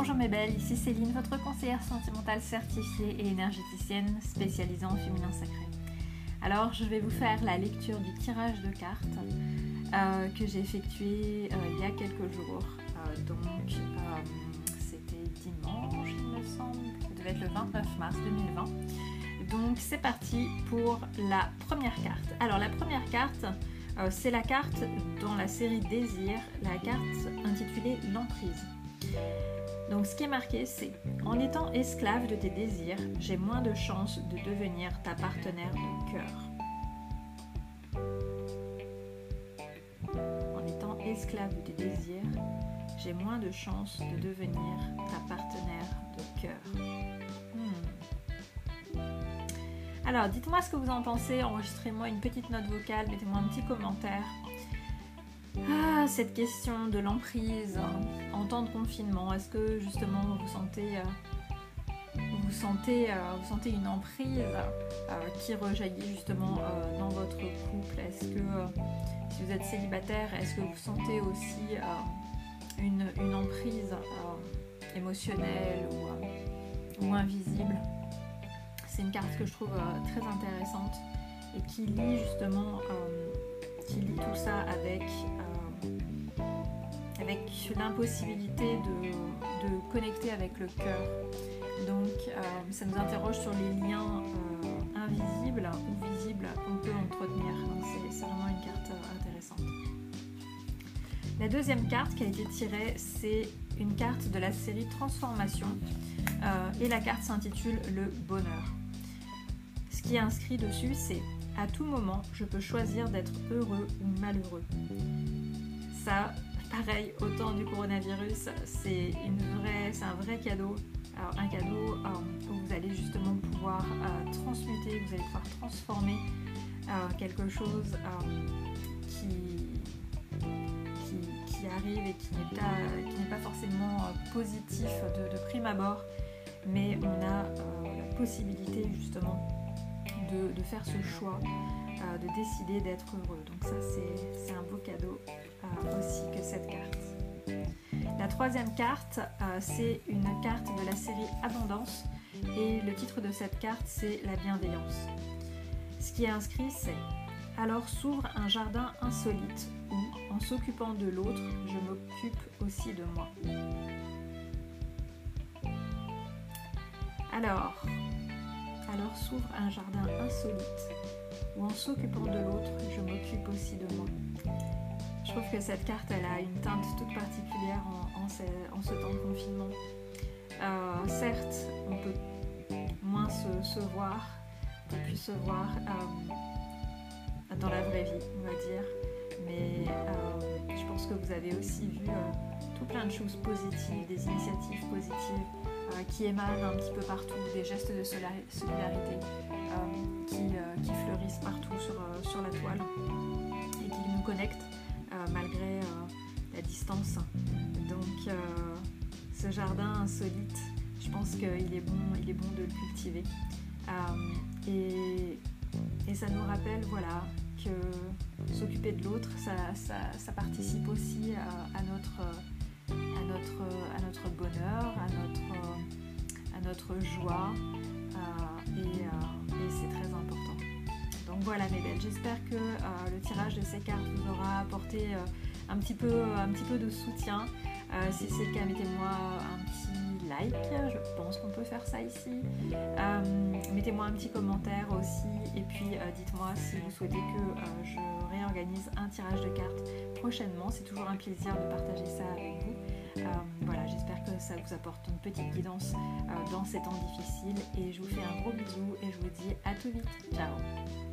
Bonjour mes belles, ici Céline, votre conseillère sentimentale certifiée et énergéticienne spécialisée en féminin sacré. Alors je vais vous faire la lecture du tirage de cartes euh, que j'ai effectué euh, il y a quelques jours. Euh, donc c'était dimanche il me semble, ça devait être le 29 mars 2020. Donc c'est parti pour la première carte. Alors la première carte, c'est la carte dans la série Désir, la carte intitulée L'emprise. Donc ce qui est marqué, c'est en étant esclave de tes désirs, j'ai moins de chances de devenir ta partenaire de cœur. En étant esclave de tes désirs, j'ai moins de chances de devenir ta partenaire de cœur. Hmm. Alors, dites-moi ce que vous en pensez, enregistrez-moi une petite note vocale, mettez-moi un petit commentaire. Ah, cette question de l'emprise en temps de confinement, est-ce que justement vous sentez, euh, vous sentez, euh, vous sentez une emprise euh, qui rejaillit justement dans votre couple? Est-ce que si vous êtes célibataire, est-ce que vous sentez aussi une, emprise émotionnelle ou, invisible? C'est une carte que je trouve très intéressante et qui lie justement qui tout ça avec avec l'impossibilité de, connecter avec le cœur. Donc euh, ça nous interroge sur les liens euh, invisibles ou visibles qu'on peut entretenir. C'est vraiment une carte euh, intéressante. La deuxième carte qui a été tirée, c'est une carte de la série Transformation et la carte s'intitule Le bonheur. Ce qui est inscrit dessus, c'est à tout moment, je peux choisir d'être heureux ou malheureux. Ça, pareil, au temps du coronavirus, c'est un vrai cadeau. Un cadeau euh, où vous allez justement pouvoir euh, transmuter, vous allez pouvoir transformer euh, quelque chose qui, arrive et qui n'est pas, forcément positif de, prime abord, mais on a la possibilité justement de faire ce choix, de décider d'être heureux. Donc ça, c'est un beau cadeau aussi que cette carte. La troisième carte, euh, c'est une carte de la série Abondance et le titre de cette carte, c'est La bienveillance. Ce qui est inscrit, c'est Alors s'ouvre un jardin insolite où, en s'occupant de l'autre, je m'occupe aussi de moi. Alors, alors s'ouvre un jardin insolite où, en s'occupant de l'autre, je m'occupe aussi de moi. Je trouve que cette carte, elle a une teinte toute particulière en, ce, temps de confinement. Euh, certes, on peut moins se, voir, on peut plus se voir euh, dans la vraie vie, on va dire. Mais euh, je pense que vous avez aussi vu tout plein de choses positives, des initiatives positives qui émanent un petit peu partout, des gestes de solidarité qui, fleurissent partout sur, sur la toile et qui nous connectent. Euh, malgré euh, la distance. Donc euh, ce jardin insolite, je pense qu'il est bon, il est bon de le cultiver. Et, ça nous rappelle voilà, que s'occuper de l'autre, ça, participe aussi à, notre, à, notre, à notre bonheur, à notre, à notre joie. et. Donc voilà mes belles, j'espère que le tirage de ces cartes vous aura apporté un, petit peu, un petit peu de soutien. si c'est le cas, mettez-moi un petit like, je pense qu'on peut faire ça ici. mettez-moi un petit commentaire aussi et puis dites-moi si vous souhaitez que je réorganise un tirage de cartes prochainement. C'est toujours un plaisir de partager ça avec vous. voilà, j'espère que ça vous apporte une petite guidance dans ces temps difficiles et je vous fais un gros bisou et je vous dis à tout vite. Ciao